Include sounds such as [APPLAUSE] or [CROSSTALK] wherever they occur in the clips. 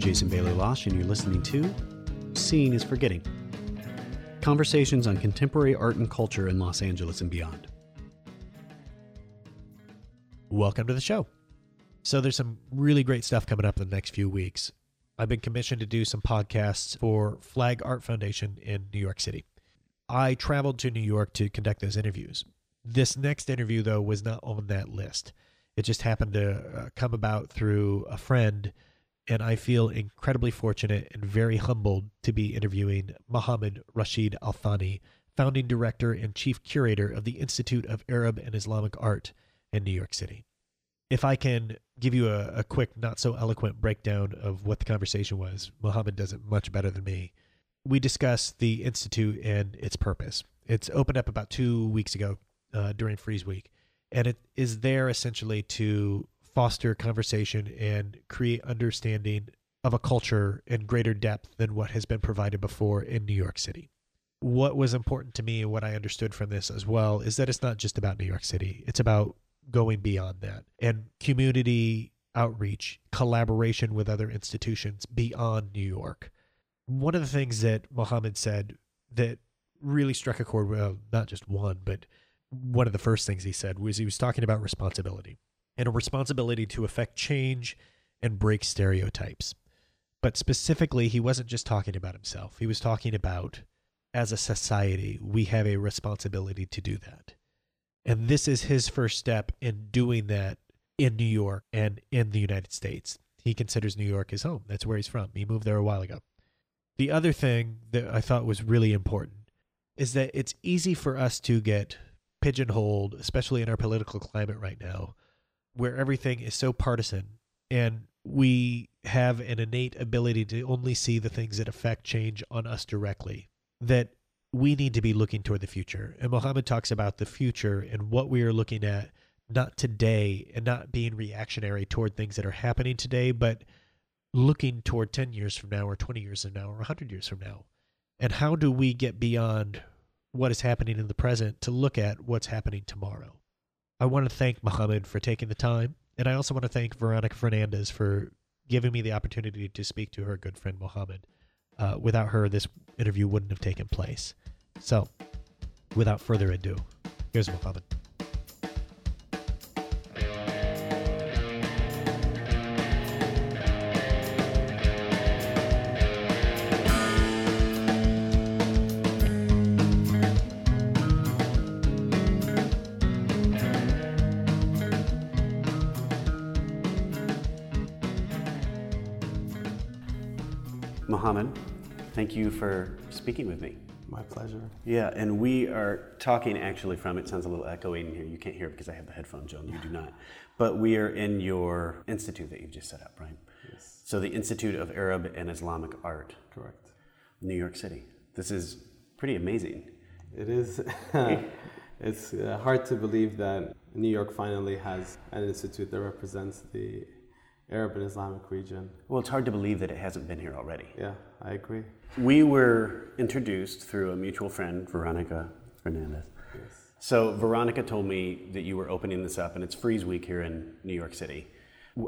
Jason Bailey Losh, and you're listening to Seeing is Forgetting Conversations on Contemporary Art and Culture in Los Angeles and Beyond. Welcome to the show. So, there's some really great stuff coming up in the next few weeks. I've been commissioned to do some podcasts for Flag Art Foundation in New York City. I traveled to New York to conduct those interviews. This next interview, though, was not on that list. It just happened to uh, come about through a friend, and I feel incredibly fortunate and very humbled to be interviewing Mohammed Rashid Al Thani, founding director and chief curator of the Institute of Arab and Islamic Art in New York City. If I can give you a, a quick, not so eloquent breakdown of what the conversation was, Mohammed does it much better than me. We discussed the Institute and its purpose. It's opened up about two weeks ago uh, during Frieze Week, and it is there essentially to foster conversation and create understanding of a culture in greater depth than what has been provided before in New York City. What was important to me and what I understood from this as well is that it's not just about New York City, it's about going beyond that and community outreach, collaboration with other institutions beyond New York. One of the things that Mohammed said that really struck a chord, well, not just one, but one of the first things he said was he was talking about responsibility and a responsibility to affect change and break stereotypes. But specifically, he wasn't just talking about himself. He was talking about, as a society, we have a responsibility to do that. And this is his first step in doing that in New York and in the United States. He considers New York his home. That's where he's from. He moved there a while ago. The other thing that I thought was really important is that it's easy for us to get pigeonholed, especially in our political climate right now, where everything is so partisan and we have an innate ability to only see the things that affect change on us directly. That we need to be looking toward the future. And Muhammad talks about the future and what we are looking at, not today and not being reactionary toward things that are happening today, but looking toward 10 years from now or 20 years from now or 100 years from now. And how do we get beyond what is happening in the present to look at what's happening tomorrow? I want to thank Mohammed for taking the time. And I also want to thank Veronica Fernandez for giving me the opportunity to speak to her good friend Mohammed. Uh, without her, this interview wouldn't have taken place. So, without further ado, here's Mohammed. Thank you for speaking with me. My pleasure. Yeah, and we are talking actually from, it sounds a little echoing in here. You can't hear it because I have the headphones on, you do [LAUGHS] not. But we are in your institute that you've just set up, right? Yes. So the Institute of Arab and Islamic Art, Correct. New York City. This is pretty amazing. It is. [LAUGHS] it's uh, hard to believe that New York finally has an institute that represents the Arab and Islamic region. Well, it's hard to believe that it hasn't been here already. Yeah, I agree. We were introduced through a mutual friend, Veronica Fernandez. Yes. So Veronica told me that you were opening this up, and it's Frieze Week here in New York City.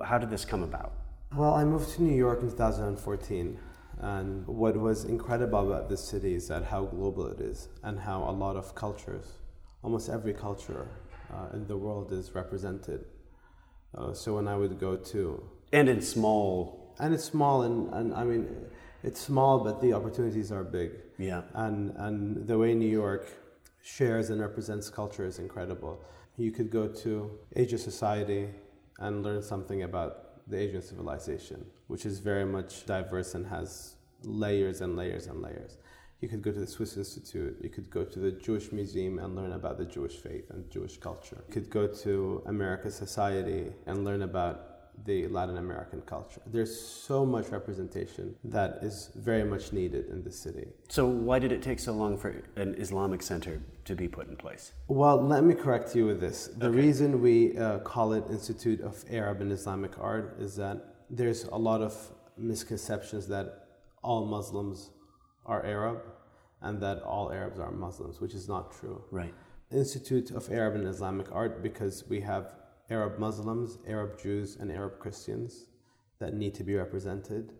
How did this come about? Well, I moved to New York in 2014, and what was incredible about this city is that how global it is, and how a lot of cultures, almost every culture uh, in the world, is represented. Uh, so when I would go to, And in small, and it's small, and, and I mean, it's small, but the opportunities are big. yeah, and and the way New York shares and represents culture is incredible. You could go to Asian society and learn something about the Asian civilization, which is very much diverse and has layers and layers and layers. You could go to the Swiss Institute. You could go to the Jewish Museum and learn about the Jewish faith and Jewish culture. You could go to America Society and learn about the Latin American culture. There's so much representation that is very much needed in the city. So why did it take so long for an Islamic center to be put in place? Well, let me correct you with this. The Okay. reason we uh, call it Institute of Arab and Islamic Art is that there's a lot of misconceptions that all Muslims are Arab and that all Arabs are Muslims, which is not true. Right. Institute of Arab and Islamic Art because we have Arab Muslims, Arab Jews, and Arab Christians that need to be represented.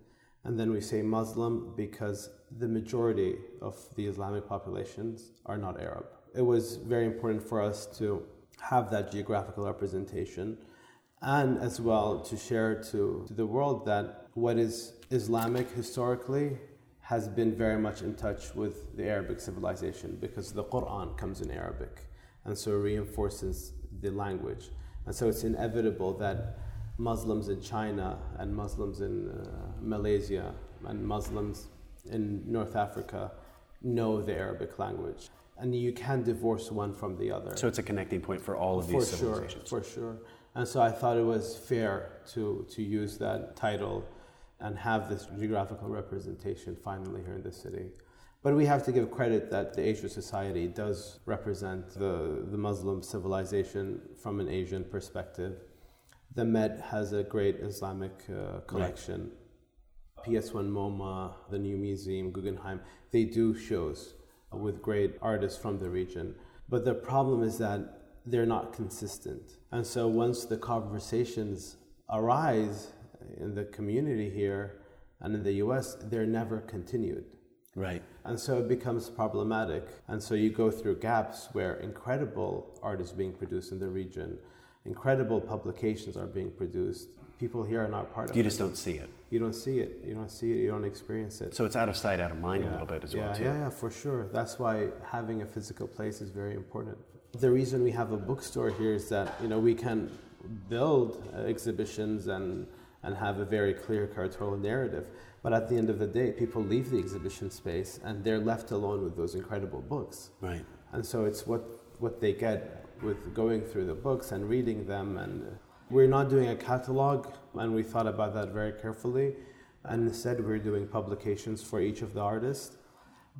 And then we say Muslim because the majority of the Islamic populations are not Arab. It was very important for us to have that geographical representation and as well to share to, to the world that what is Islamic historically has been very much in touch with the Arabic civilization because the Quran comes in Arabic and so reinforces the language. And so it's inevitable that Muslims in China and Muslims in uh, Malaysia and Muslims in North Africa know the Arabic language. And you can't divorce one from the other. So it's a connecting point for all of for these sure, civilizations. for sure. And so I thought it was fair to, to use that title and have this geographical representation finally here in the city. But we have to give credit that the Asia Society does represent the, the Muslim civilization from an Asian perspective. The Met has a great Islamic uh, collection. PS1 MoMA, the New Museum, Guggenheim, they do shows with great artists from the region. But the problem is that they're not consistent. And so once the conversations arise in the community here and in the US, they're never continued. Right. And so it becomes problematic. And so you go through gaps where incredible art is being produced in the region, incredible publications are being produced. People here are not part of it. You it. just don't see it. You don't see it. You don't see it. You don't experience it. So it's out of sight, out of mind a little bit as yeah, well, too. Yeah, yeah, for sure. That's why having a physical place is very important. The reason we have a bookstore here is that you know we can build uh, exhibitions and and have a very clear curatorial narrative. But at the end of the day, people leave the exhibition space and they're left alone with those incredible books. Right. And so it's what what they get with going through the books and reading them. And we're not doing a catalog, and we thought about that very carefully. And instead, we're doing publications for each of the artists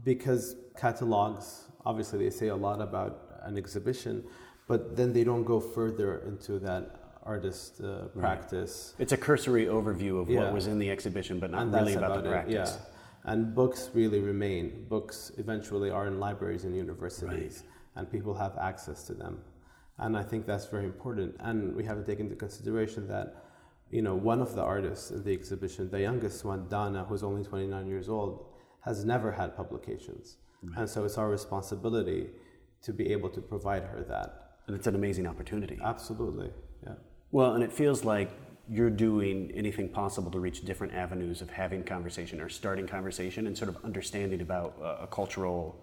because catalogs obviously they say a lot about an exhibition, but then they don't go further into that artist uh, practice. It's a cursory overview of Yeah. what was in the exhibition, but not and really that's about, the it, practice. Yeah. And books really remain. Books eventually are in libraries and universities, and people have access to them. And I think that's very important. And we have to take into consideration that, you know, one of the artists in the exhibition, the youngest one, Dana, who's only 29 years old, has never had publications. And so it's our responsibility to be able to provide her that. And it's an amazing opportunity. Absolutely, yeah. Well, and it feels like you're doing anything possible to reach different avenues of having conversation or starting conversation and sort of understanding about uh, a cultural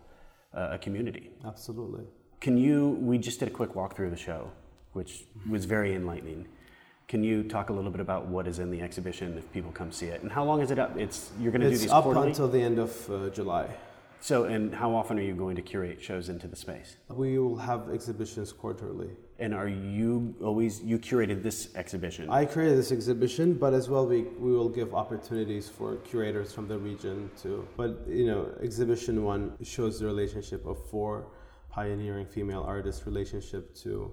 uh, a community. Absolutely. Can you? We just did a quick walkthrough of the show, which was very enlightening. Can you talk a little bit about what is in the exhibition if people come see it, and how long is it up? It's you're going to do It's these up quarterly. until the end of uh, July. so, and how often are you going to curate shows into the space? We will have exhibitions quarterly. And are you always you curated this exhibition? I created this exhibition, but as well we, we will give opportunities for curators from the region too. But you know, exhibition one shows the relationship of four pioneering female artists' relationship to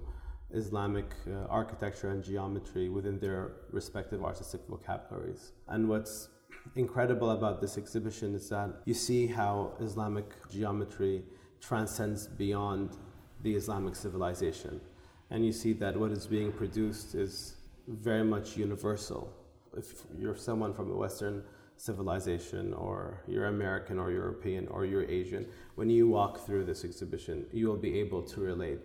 Islamic uh, architecture and geometry within their respective artistic vocabularies. And what's incredible about this exhibition is that you see how Islamic geometry transcends beyond the Islamic civilization. And you see that what is being produced is very much universal. If you're someone from a Western civilization, or you're American, or European, or you're Asian, when you walk through this exhibition, you will be able to relate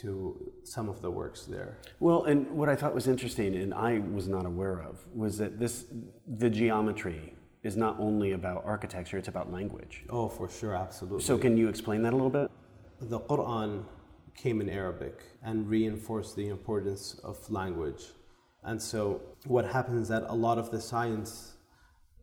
to some of the works there. Well, and what I thought was interesting, and I was not aware of, was that this the geometry is not only about architecture; it's about language. Oh, for sure, absolutely. So, can you explain that a little bit? the Quran came in Arabic and reinforced the importance of language. And so, what happens is that a lot of the science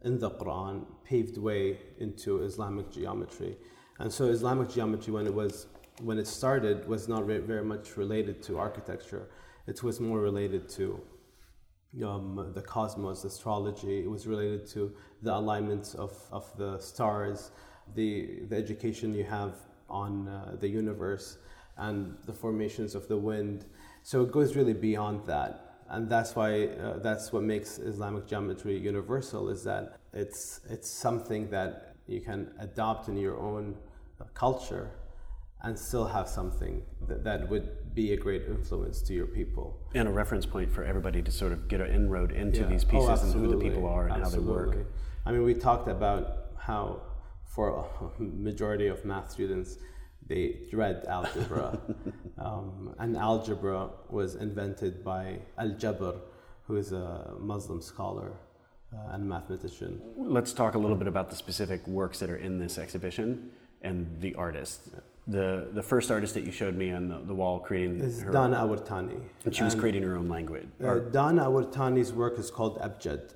in the Quran paved way into Islamic geometry. And so, Islamic geometry, when it was when it started, was not very, much related to architecture. It was more related to um, the cosmos, astrology. It was related to the alignments of, of the stars, the, the education you have on uh, the universe, and the formations of the wind. So it goes really beyond that. And that's why uh, that's what makes Islamic geometry universal is that it's, it's something that you can adopt in your own uh, culture and still have something that, that would be a great influence to your people. And a reference point for everybody to sort of get an inroad into Yeah. these Oh, pieces and who the people are and how they work. I mean, we talked about how for a [LAUGHS] majority of math students, they dread algebra. [LAUGHS] um, and algebra was invented by Al-Jabr, who is a Muslim scholar uh, and mathematician. Let's talk a little bit about the specific works that are in this exhibition and the artists. The, the first artist that you showed me on the, the wall creating Is her, Dana Awartani. and she was creating her own language. Uh, Dana Awartani's work is called Abjad.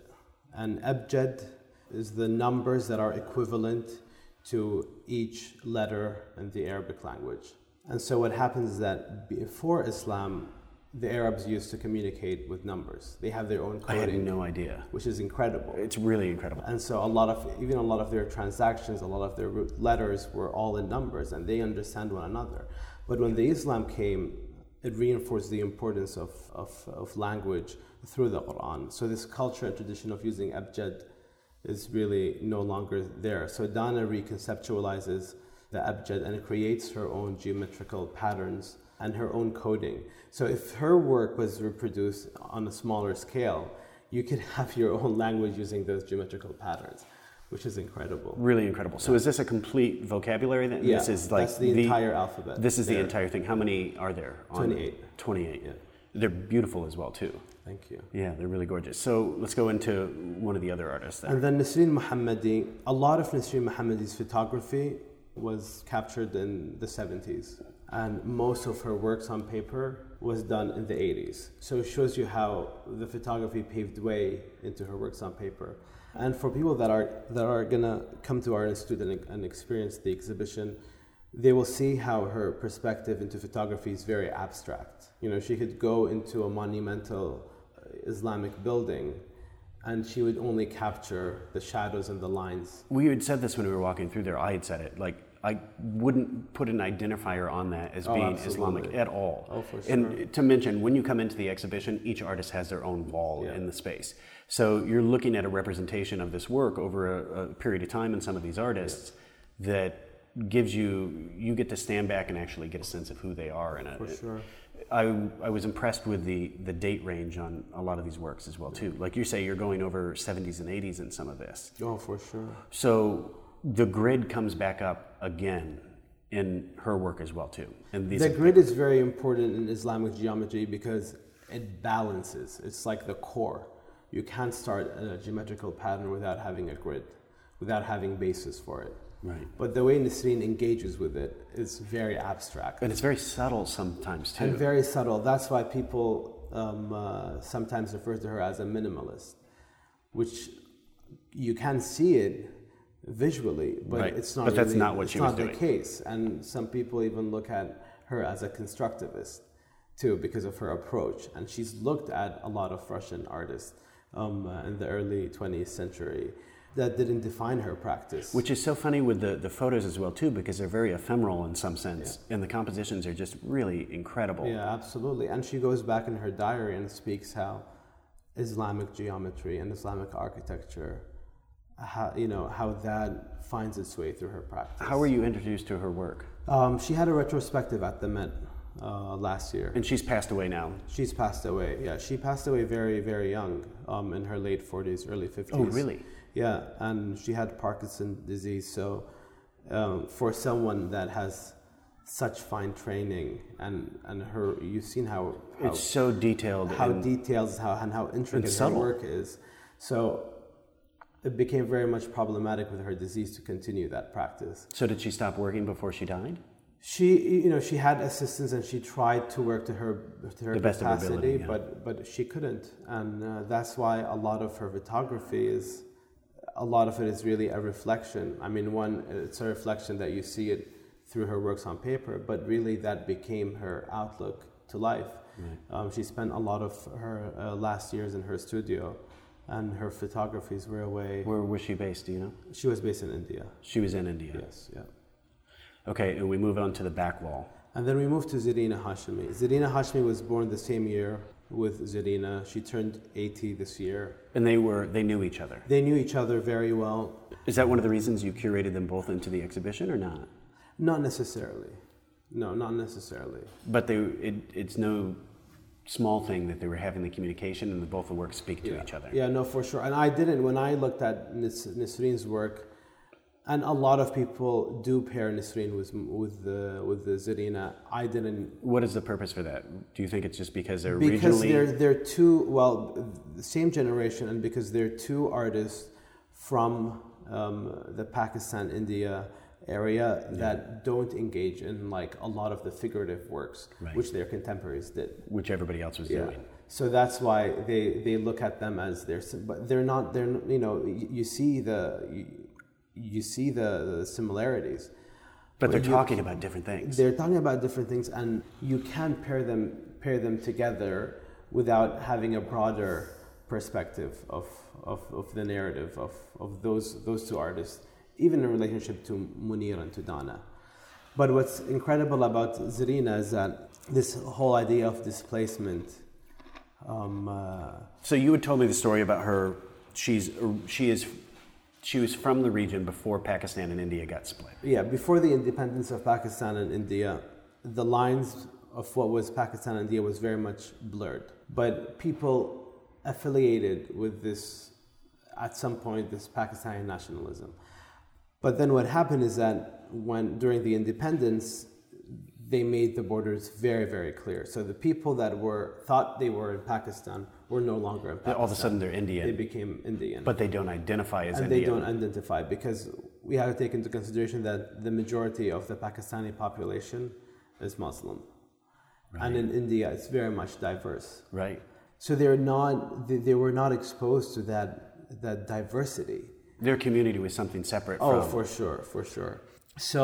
And Abjad is the numbers that are equivalent to each letter in the Arabic language. And so what happens is that before Islam, the Arabs used to communicate with numbers. They have their own I had no idea. which is incredible. It's really incredible. And so a lot of even a lot of their transactions, a lot of their letters were all in numbers, and they understand one another. But when the Islam came, it reinforced the importance of, of, of language through the Quran. So this culture and tradition of using abjad is really no longer there. So Dana reconceptualizes the abjad and creates her own geometrical patterns and her own coding. So if her work was reproduced on a smaller scale, you could [LAUGHS] have your own language using those geometrical patterns, which is incredible. Really incredible. So is this a complete vocabulary then? Yeah, this is like that's the entire alphabet This is the entire thing. How many are there? on- 28. 28. Yeah. They're beautiful as well too. Thank you. Yeah, they're really gorgeous. So let's go into one of the other artists then. And then Nasreen Mohamedi, a lot of Nasreen Mohamedi's photography was captured in the 70s. And most of her works on paper was done in the 80s. So it shows you how the photography paved way into her works on paper. And for people that are, that are gonna come to our institute and, and experience the exhibition, they will see how her perspective into photography is very abstract. You know, she could go into a monumental uh, Islamic building and she would only capture the shadows and the lines. We had said this when we were walking through there. I had said it. Like, I wouldn't put an identifier on that as Oh, being absolutely. Islamic at all. Oh, for sure. And to mention, when you come into the exhibition, each artist has their own wall Yeah. in the space. So you're looking at a representation of this work over a, a period of time in some of these artists that gives you, you get to stand back and actually get a sense of who they are. And uh, For sure. I, I was impressed with the, the date range on a lot of these works as well too. Like you say, you're going over 70s and 80s in some of this. Oh, for sure. So the grid comes back up again in her work as well too. And these The grid is very important in Islamic geometry because it balances. It's like the core. You can't start a geometrical pattern without having a grid, without having basis for it. Right, But the way Nasreen engages with it is very abstract and it's very subtle sometimes too. and very subtle. That's why people um, uh, sometimes refer to her as a minimalist, which you can see it visually, but Right. it's not. But that's really- not what she was not doing. the case, and some people even look at her as a constructivist too because of her approach. And she's looked at a lot of Russian artists um, uh, in the early 20th century that didn't define her practice. Which is so funny with the, the photos as well too, because they're very ephemeral in some sense, and the compositions are just really incredible. Yeah, absolutely. And she goes back in her diary and speaks how Islamic geometry and Islamic architecture, how, you know, how that finds its way through her practice. How were you introduced to her work? Um, she had a retrospective at the Met uh, last year. And she's passed away now. She's passed away. Yeah, she passed away very, very young, um, in her late 40s, early 50s. Oh, really? Yeah, and she had Parkinson's disease. So, um, for someone that has such fine training, and, and her, you've seen how, how It's so detailed. how and details how and how intricate her work is. So it became very much problematic with her disease to continue that practice. so did she stop working before she died? She, you know, she had assistants and she tried to work to her to her The best of her capacity, ability, yeah. but but she couldn't, and uh, that's why a lot of her photography is, a lot of it is really a reflection. I mean, one, it's a reflection that you see it through her works on paper, but really that became her outlook to life. Um, she spent a lot of her uh, last years in her studio, and her photographies were away. Where was she based? Do you know? She was based in India. She was in India. Yes, yeah. Okay, and we move on to the back wall. And then we moved to Zarina Hashmi. Zarina Hashmi was born the same year with Zarina. She turned 80 this year. And they were they knew each other. They knew each other very well. Is that one of the reasons you curated them both into the exhibition or not? Not necessarily. No, not necessarily. But they it, it's no small thing that they were having the communication and that both the works speak to yeah. each other. Yeah, no, for sure. And I didn't when I looked at Nis- Nisreen's work, and a lot of people do pair Nisreen with with the with the Zarina. I didn't What is the purpose for that? Do you think it's just because they're because regionally? they're they're two well the same generation and because they're two artists from um, the Pakistan India area that don't engage in like a lot of the figurative works Right. which their contemporaries did. which everybody else was Yeah. doing. So that's why they, they look at them as their but they're not they're you know you, you see the you, you see the, the similarities. But they're you- talking about different things. They're talking about different things, and you can pair them pair them together without having a broader perspective of, of, of the narrative of, of those those two artists, even in relationship to Munir and to Dana. But what's incredible about Zarina is that this whole idea of displacement. Um, uh, So you had told me the story about her. She's she is was from the region before Pakistan and India got split. Yeah, before the independence of Pakistan and India, the lines of what was Pakistan and India was very much blurred. But people affiliated with this, at some point, this Pakistani nationalism. But then what happened is that when during the independence, they made the borders very, very clear. So the people that were thought they were in Pakistan were no longer in Pakistan. All of a sudden they're Indian. they became Indian but they don't identify as Indian. and they don't identify because we have to take into consideration that the majority of the Pakistani population is Muslim, and in India it's very much diverse. right. So they're not they, they were not exposed to that that diversity. Their community was something separate Oh, from. for sure, for sure. So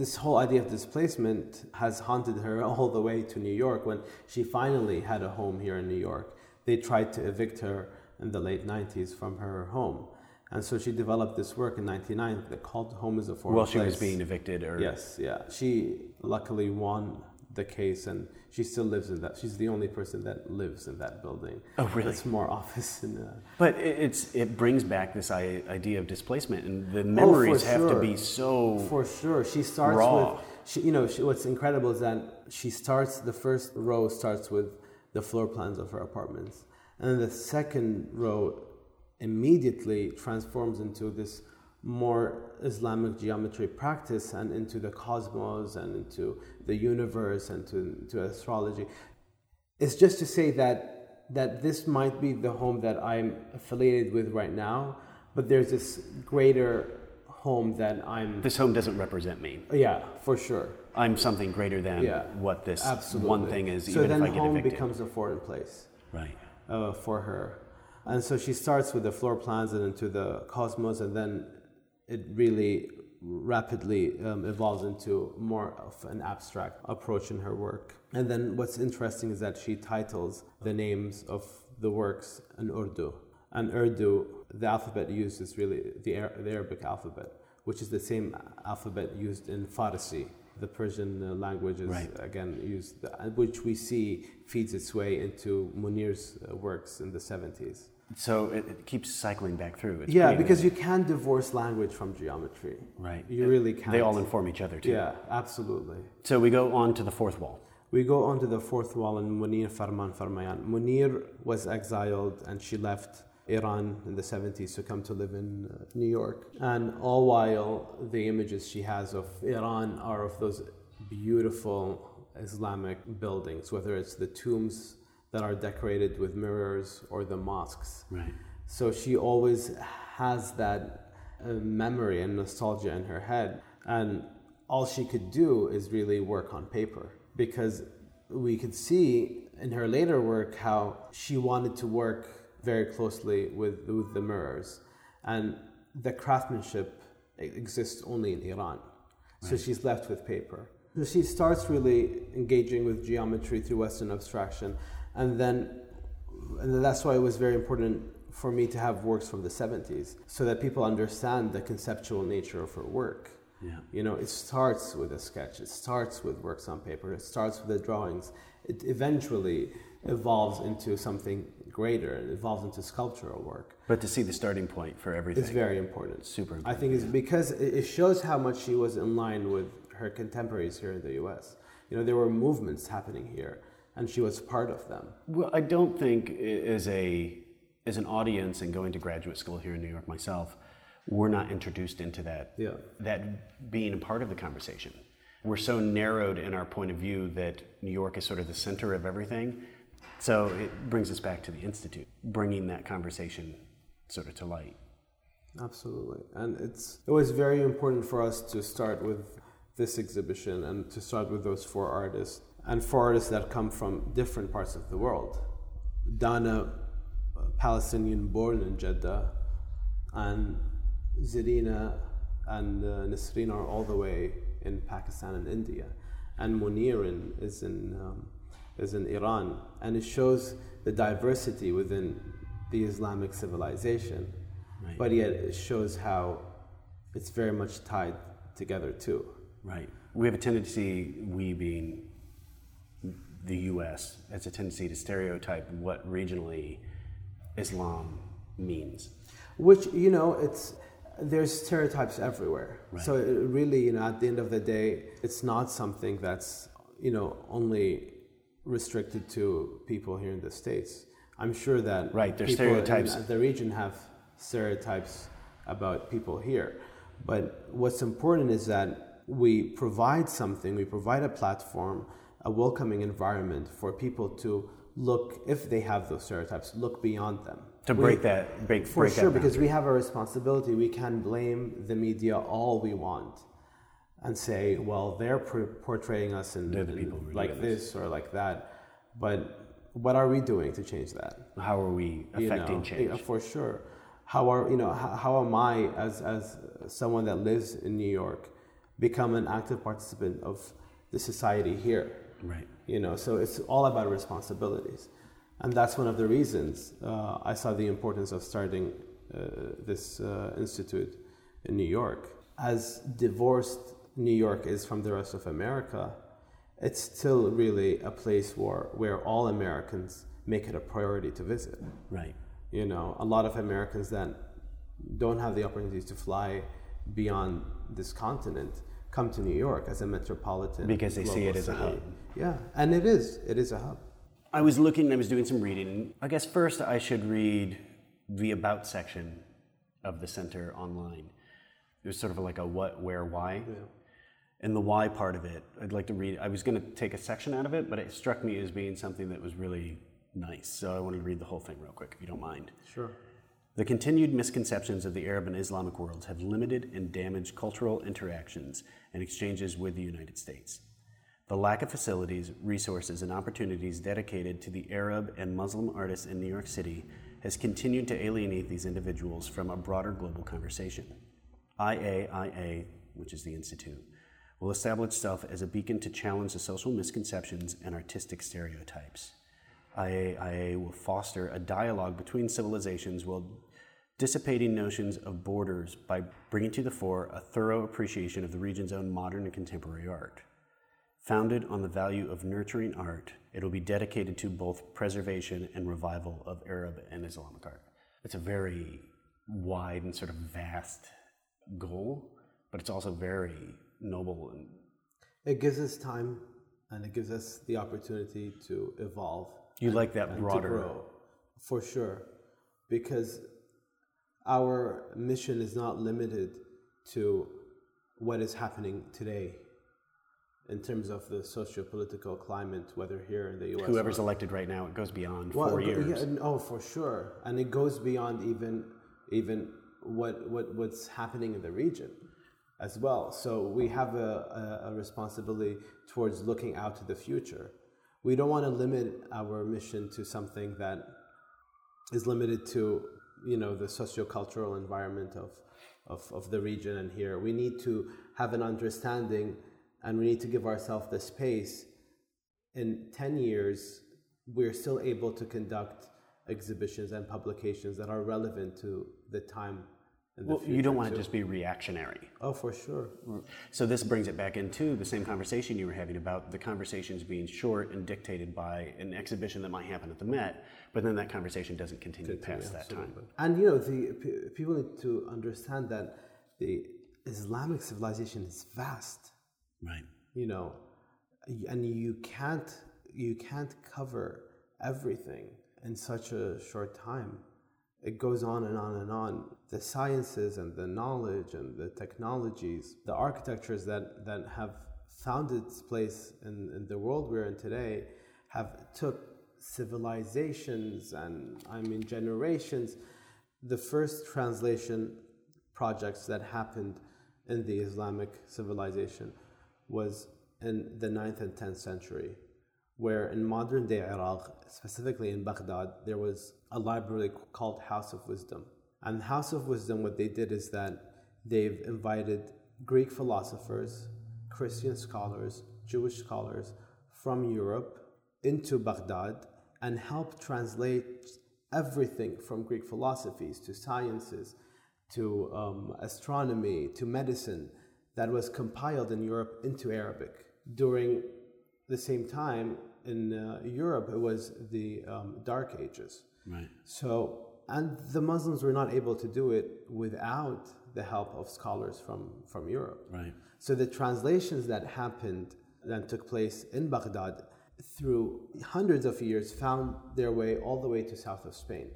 this whole idea of displacement has haunted her [LAUGHS] all the way to New York. When she finally had a home here in New York, they tried to evict her in the late '90s from her home, and so she developed this work in '99 that called "Home Is a Foreign Well, she was being evicted, or Yes, yeah. She luckily won the case, and she still lives in that. She's the only person that lives in that building. Oh, really? It's more office and. Uh, But it- it's it brings back this idea of displacement, and the Oh, memories have to be so. For sure, she starts Raw. with. She, you know, she, what's incredible is that she starts. The first row starts with the floor plans of her apartments, and then the second row immediately transforms into this more Islamic geometry practice and into the cosmos and into the universe and to, to astrology. It's just to say that that this might be the home that I'm affiliated with right now, but there's this greater home that I'm. This home doesn't represent me. Yeah, for sure. I'm something greater than Yeah, what this Absolutely. one thing is, So even then if I get home evicted. becomes a foreign place right. uh, for her, and so she starts with the floor plans and into the cosmos, and then it really rapidly um, evolves into more of an abstract approach in her work. And then what's interesting is that she titles the names of the works in Urdu. And Urdu, the alphabet used is really the, the Arabic alphabet, which is the same alphabet used in Farsi. The Persian uh, language is Right. again used, uh, which we see feeds its way into Munir's uh, works in the 70s. So it, it keeps cycling back through. It's Yeah, because amazing. you can't divorce language from geometry. right. You It- really can't. They all inform each other too. Yeah, absolutely. So we go on to the fourth wall. We go on to the fourth wall in Munir Farmanfarmaian. Munir was exiled and she left Iran in the 70s to come to live in uh, New York. And all while the images she has of Iran are of those beautiful Islamic buildings, whether it's the tombs that are decorated with mirrors or the mosques. Right. So she always has that uh, memory and nostalgia in her head. And all she could do is really work on paper because we could see in her later work how she wanted to work very closely with, with the mirrors. And the craftsmanship exists only in Iran. So she's left with paper. So she starts really engaging with geometry through Western abstraction. And then and that's why it was very important for me to have works from the 70s so that people understand the conceptual nature of her work. Yeah. You know, it starts with a sketch, it starts with works on paper, it starts with the drawings. It eventually evolves into something greater, it evolves into sculptural work. But to see the starting point for everything. It's very important. Super important. I think it's because it it shows how much she was in line with her contemporaries here in the US. You know, there were movements happening here and she was part of them. Well, I don't think as a as an audience and going to graduate school here in New York myself, we're not introduced into that Yeah. that being a part of the conversation. We're so narrowed in our point of view that New York is sort of the center of everything. So it brings us back to the institute, bringing that conversation sort of to light. Absolutely. And it's it was very important for us to start with this exhibition and to start with those four artists and four artists that come from different parts of the world. Dana, Palestinian born in Jeddah, and Zirina and uh, Nisreen are all the way in Pakistan and India, and Munirin is in um, is in Iran, and it shows the diversity within the Islamic civilization, Right. but yet it shows how it's very much tied together too. Right. We have a tendency, we being the U.S., has a tendency to stereotype what regionally Islam means. which you know it's there's stereotypes everywhere so it really you know at the end of the day it's not something that's you know only restricted to people here in the states. I'm sure that Right, there's stereotypes. the region have stereotypes about people here. But what's important is that we provide something we provide a platform a welcoming environment for people to look if they have those stereotypes look beyond them. To We- break that, break, for break sure, because we have a responsibility. We can blame the media all we want and say, well, they're por- portraying us in, They're the in people who like this or like that. But what are we doing to change that? How are we You affecting know, change? for sure. How are you know? How, how am I, as as someone that lives in New York, become an active participant of the society here? Right. you know so it's all about responsibilities and that's one of the reasons uh, i saw the importance of starting uh, this uh, institute in new york as divorced new york is from the rest of america it's still really a place where, where all americans make it a priority to visit Right. you know a lot of americans that don't have the opportunities to fly beyond this continent come to new york as a metropolitan Because they see it as a hub. yeah and it is it is a hub I was looking, I was doing some reading. I guess first I should read the About section of the center online. There's sort of like a what, where, why. And the why part of it, I'd like to read. I was going to take a section out of it, but it struck me as being something that was really nice. So I wanted to read the whole thing real quick, if you don't mind. sure The continued misconceptions of the Arab and Islamic worlds have limited and damaged cultural interactions and exchanges with the United States. The lack of facilities, resources, and opportunities dedicated to the Arab and Muslim artists in New York City has continued to alienate these individuals from a broader global conversation. IAIA, which is the Institute, will establish itself as a beacon to challenge the social misconceptions and artistic stereotypes. IAIA will foster a dialogue between civilizations while dissipating notions of borders by bringing to the fore a thorough appreciation of the region's own modern and contemporary art. Founded on the value of nurturing art, it will be dedicated to both preservation and revival of Arab and Islamic art. It's a very wide and sort of vast goal, but it's also very noble and it gives us time and it gives us the opportunity to evolve you like that and broader grow for sure. Because our mission is not limited to what is happening today in terms of the socio-political climate whether here in the US whoever's or elected right now, it goes beyond Well, four years. Yeah, and- oh, for sure, and it goes beyond even even what what what's happening in the region as well. So we have a, a, a responsibility towards looking out to the future. We don't want to limit our mission to something that is limited to you know the sociocultural environment of, of, of the region and here. We need to have an understanding and we need to give ourselves the space in 10 years, we're still able to conduct exhibitions and publications that are relevant to the time well, you don't want to just be reactionary. Oh, for sure. So this brings it back into the same conversation you were having about the conversations being short and dictated by an exhibition that might happen at the Met, but then that conversation doesn't continue past that time. And you know, the p- people need to understand that the Islamic civilization is vast. Right. You know, and you can't you can't cover everything in such a short time. It goes on and on and on. The sciences and the knowledge and the technologies, the architectures that, that have found its place in, in the world we're in today have took civilizations and I mean generations. The first translation projects that happened in the Islamic civilization was in the 9th and 10th century, where in modern day Iraq, specifically in Baghdad, there was a library called House of Wisdom. And House of Wisdom, what they did is that they've invited Greek philosophers, Christian scholars, Jewish scholars from Europe into Baghdad and helped translate everything from Greek philosophies to sciences to um, astronomy to medicine that was compiled in Europe into Arabic. During the same time in uh, Europe, it was the um, Dark Ages. Right. So, and the Muslims were not able to do it without the help of scholars from, from Europe. Right. So the translations that happened that took place in Baghdad through hundreds of years found their way all the way to south of Spain.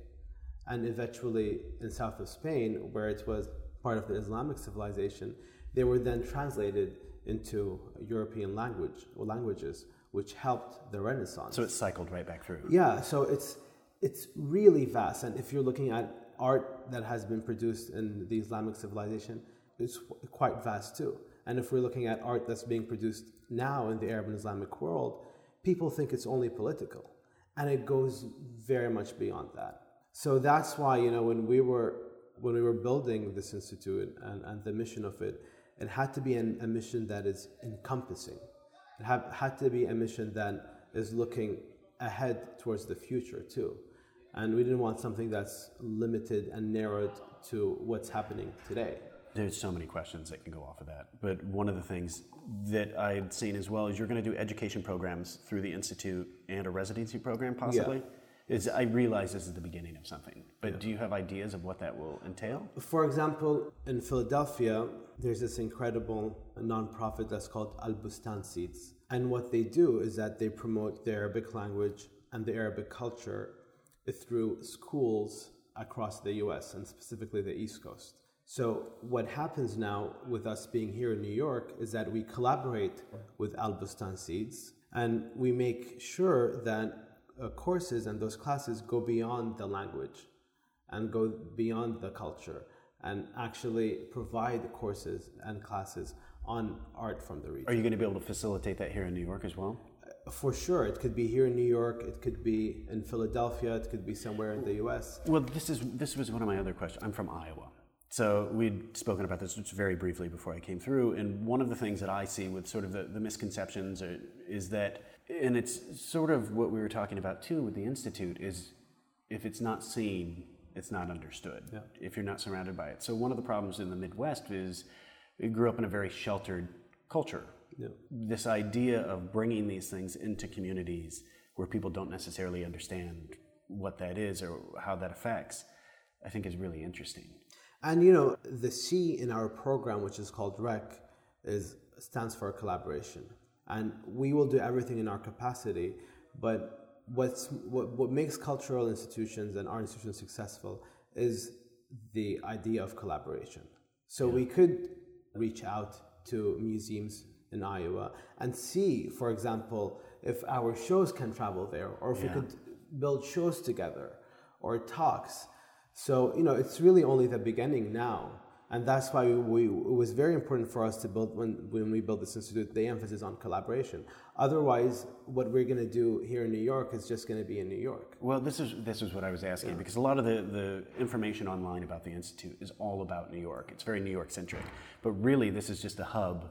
And eventually in south of Spain, where it was part of the Islamic civilization, they were then translated into European language or languages, which helped the Renaissance. So it cycled right back through. Yeah, so it's it's really vast, and if you're looking at art that has been produced in the Islamic civilization, it's quite vast too. And if we're looking at art that's being produced now in the Arab and Islamic world, people think it's only political, and it goes very much beyond that. So that's why you know when we were when we were building this institute and, and the mission of it, it had to be an, a mission that is encompassing. It had, to be a mission that is looking ahead towards the future too. And we didn't want something that's limited and narrowed to what's happening today. There's so many questions that can go off of that. But one of the things that I'd seen as well is you're going to do education programs through the Institute and a residency program, possibly. Is I realize this is the beginning of something, but do you have ideas of what that will entail? For example, in Philadelphia, there's this incredible nonprofit that's called Al Bustan Seeds. And what they do is that they promote the Arabic language and the Arabic culture through schools across the US and specifically the East Coast. So, what happens now with us being here in New York is that we collaborate with Al Bustan Seeds and we make sure that uh, courses and those classes go beyond the language and go beyond the culture and actually provide courses and classes on art from the region. Are you going to be able to facilitate that here in New York as well? For sure, it could be here in New York, it could be in Philadelphia, it could be somewhere in the U.S. Well, this is this was one of my other questions. I'm from Iowa, so we'd spoken about this just very briefly before I came through. And one of the things that I see with sort of the, the misconceptions are, is that, and it's sort of what we were talking about too with the institute is, if it's not seen, it's not understood. Yeah. If you're not surrounded by it. So one of the problems in the Midwest is, we grew up in a very sheltered culture. Yeah. This idea of bringing these things into communities where people don't necessarily understand what that is or how that affects, I think is really interesting. And you know, the C in our program, which is called REC, is stands for collaboration. And we will do everything in our capacity, but what's what, what makes cultural institutions and our institutions successful is the idea of collaboration. So we could reach out to museums in Iowa and see, for example, if our shows can travel there or if we could build shows together or talks. So, you know, it's really only the beginning now. And that's why we, it was very important for us to build, when, when we built this institute, the emphasis on collaboration. Otherwise, what we're going to do here in New York is just going to be in New York. Well, this is this is what I was asking because a lot of the, the information online about the institute is all about New York. It's very New York centric, but really this is just a hub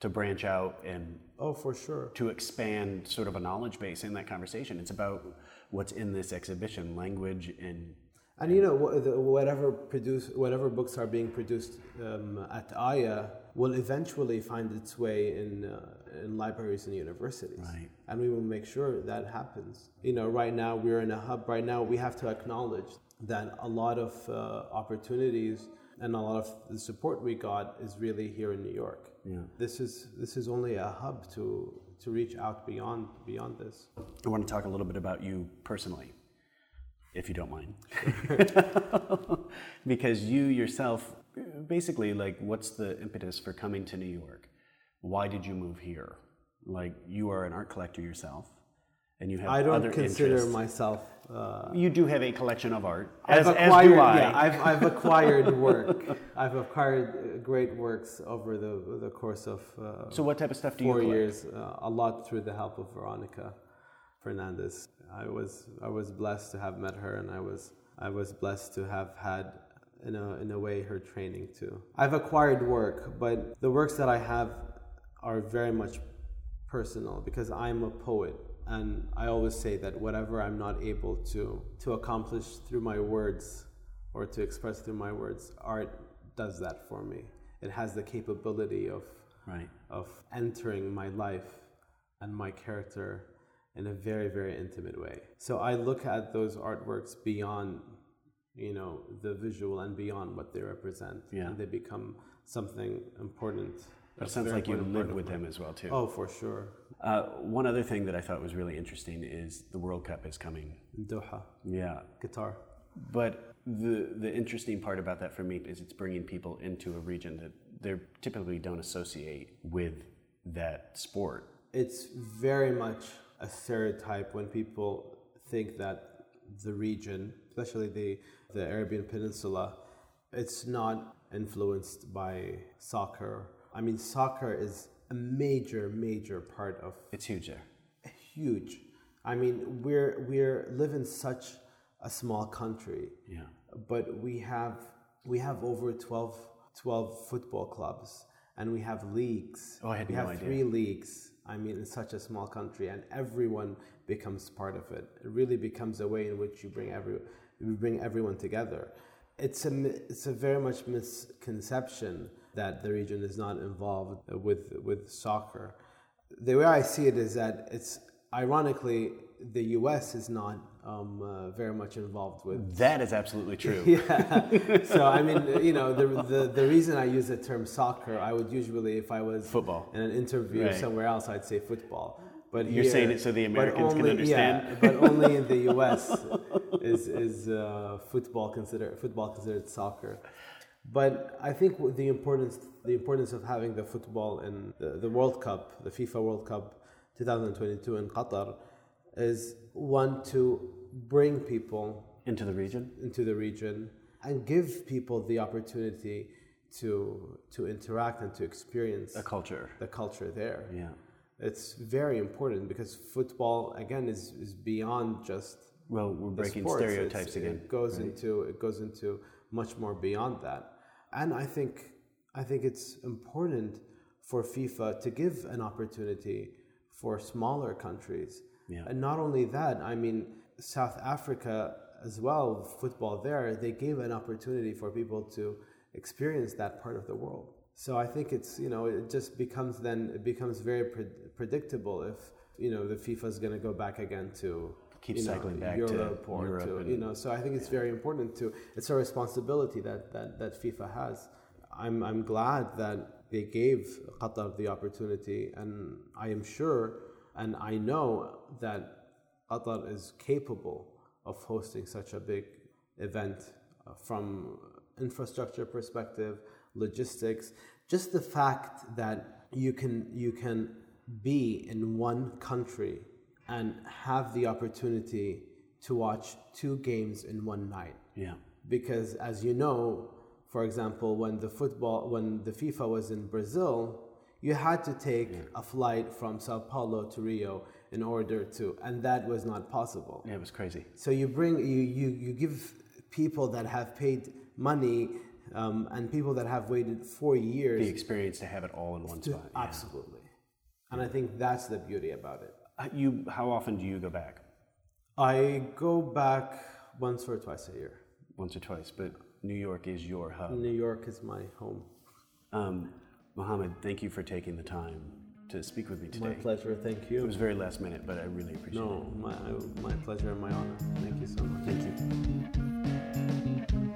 to branch out and Oh, for sure. to expand sort of a knowledge base in that conversation. It's about what's in this exhibition, language and And you know, whatever produce, whatever books are being produced um, at Aya will eventually find its way in uh, in libraries and universities. Right. And we will make sure that happens. You know, right now we're in a hub. Right now we have to acknowledge that a lot of uh, opportunities and a lot of the support we got is really here in New York. Yeah. This is this is only a hub to to reach out beyond beyond this. I want to talk a little bit about you personally, if you don't mind. [LAUGHS] because you yourself, basically, like, what's the impetus for coming to New York? Why did you move here? Like, you are an art collector yourself, and you have I don't consider interests. myself. Uh, You do have a collection of art, I've as, as acquired, do I. Yeah, I've, I've acquired [LAUGHS] work. I've acquired uh, great works over the the course of uh, so, what type of stuff do you four years. Uh, a lot through the help of Veronica Fernandez. I was I was blessed to have met her, and I was I was blessed to have had. In a, in a way, her training too. I've acquired work, but the works that I have are very much personal because I'm a poet and I always say that whatever I'm not able to to accomplish through my words or to express through my words art does that for me it has the capability of Right. of entering my life and my character in a very very intimate way so I look at those artworks beyond you know the visual and beyond what they represent Yeah. and they become something important But it sounds like you live with them as well too. oh for sure Uh, one other thing that I thought was really interesting is the World Cup is coming. Doha Yeah, qatar but the the interesting part about that for me is it's bringing people into a region that they typically don't associate with that sport. it's very much a stereotype when people think that the region, especially the, the Arabian Peninsula, it's not influenced by soccer. I mean, soccer is a major, major part of It's huge there. huge. I mean, we're we're live in such a small country, Yeah, but we have we have over 12, 12 football clubs and we have leagues. Oh, I had we no have three leagues. I mean, in such a small country, and everyone becomes part of it. It really becomes a way in which you bring every you bring everyone together. It's a it's a very much misconception that the region is not involved with with soccer. The way I see it is that it's ironically the U.S. is not um, uh, very much involved with that is absolutely true. [LAUGHS] yeah. So I mean, you know, the, the the reason I use the term soccer, I would usually, if I was Football. in an interview Right. somewhere else, I'd say football. But You're here- saying it so the Americans can understand? Yeah, but only in the [LAUGHS] U.S. is is uh, football considered football considered soccer. But I think the importance the importance of having the football in the, the World Cup, the FIFA World Cup 2022 in Qatar, is one to bring people Into the region. into the region and give people the opportunity to to interact and to experience A culture. the culture there. Yeah. It's very important because football again is, is beyond just Well, we're breaking sports. It's- stereotypes again. It goes into it goes into much more beyond that. And I think I think it's important for FIFA to give an opportunity for smaller countries. Yeah. And not only that, I mean South Africa as well, football there, they gave an opportunity for people to experience that part of the world. So I think it's, you know, it just becomes then it becomes very pre- predictable if, you know, the FIFA is going to go back again to Keep you know, cycling back to Europe or Europe to, and- you know, so I think it's very important to it's a responsibility that, that, that FIFA has. I'm I'm glad that they gave Qatar the opportunity and I am sure and I know that Qatar is capable of hosting such a big event uh, from infrastructure perspective, logistics, just the fact that you can you can be in one country and have the opportunity to watch two games in one night Yeah. because as you know for example when the football when the FIFA was in Brazil you had to take a flight from Sao Paulo to Rio in order to and that was not possible Yeah, it was crazy. so you bring you you, you give people that have paid money um, and people that have waited four years The experience to have it all in one to, spot. yeah. absolutely and I think that's the beauty about it Uh, You, how often do you go back? I go back once or twice a year Once or twice, but New York is your hub. New York is my home Um, Mohammed, thank you for taking the time to speak with me today. My pleasure. Thank you. It was very last minute, but I really appreciate no, it. No, my, my pleasure and my honor. Thank you so much. Thank you.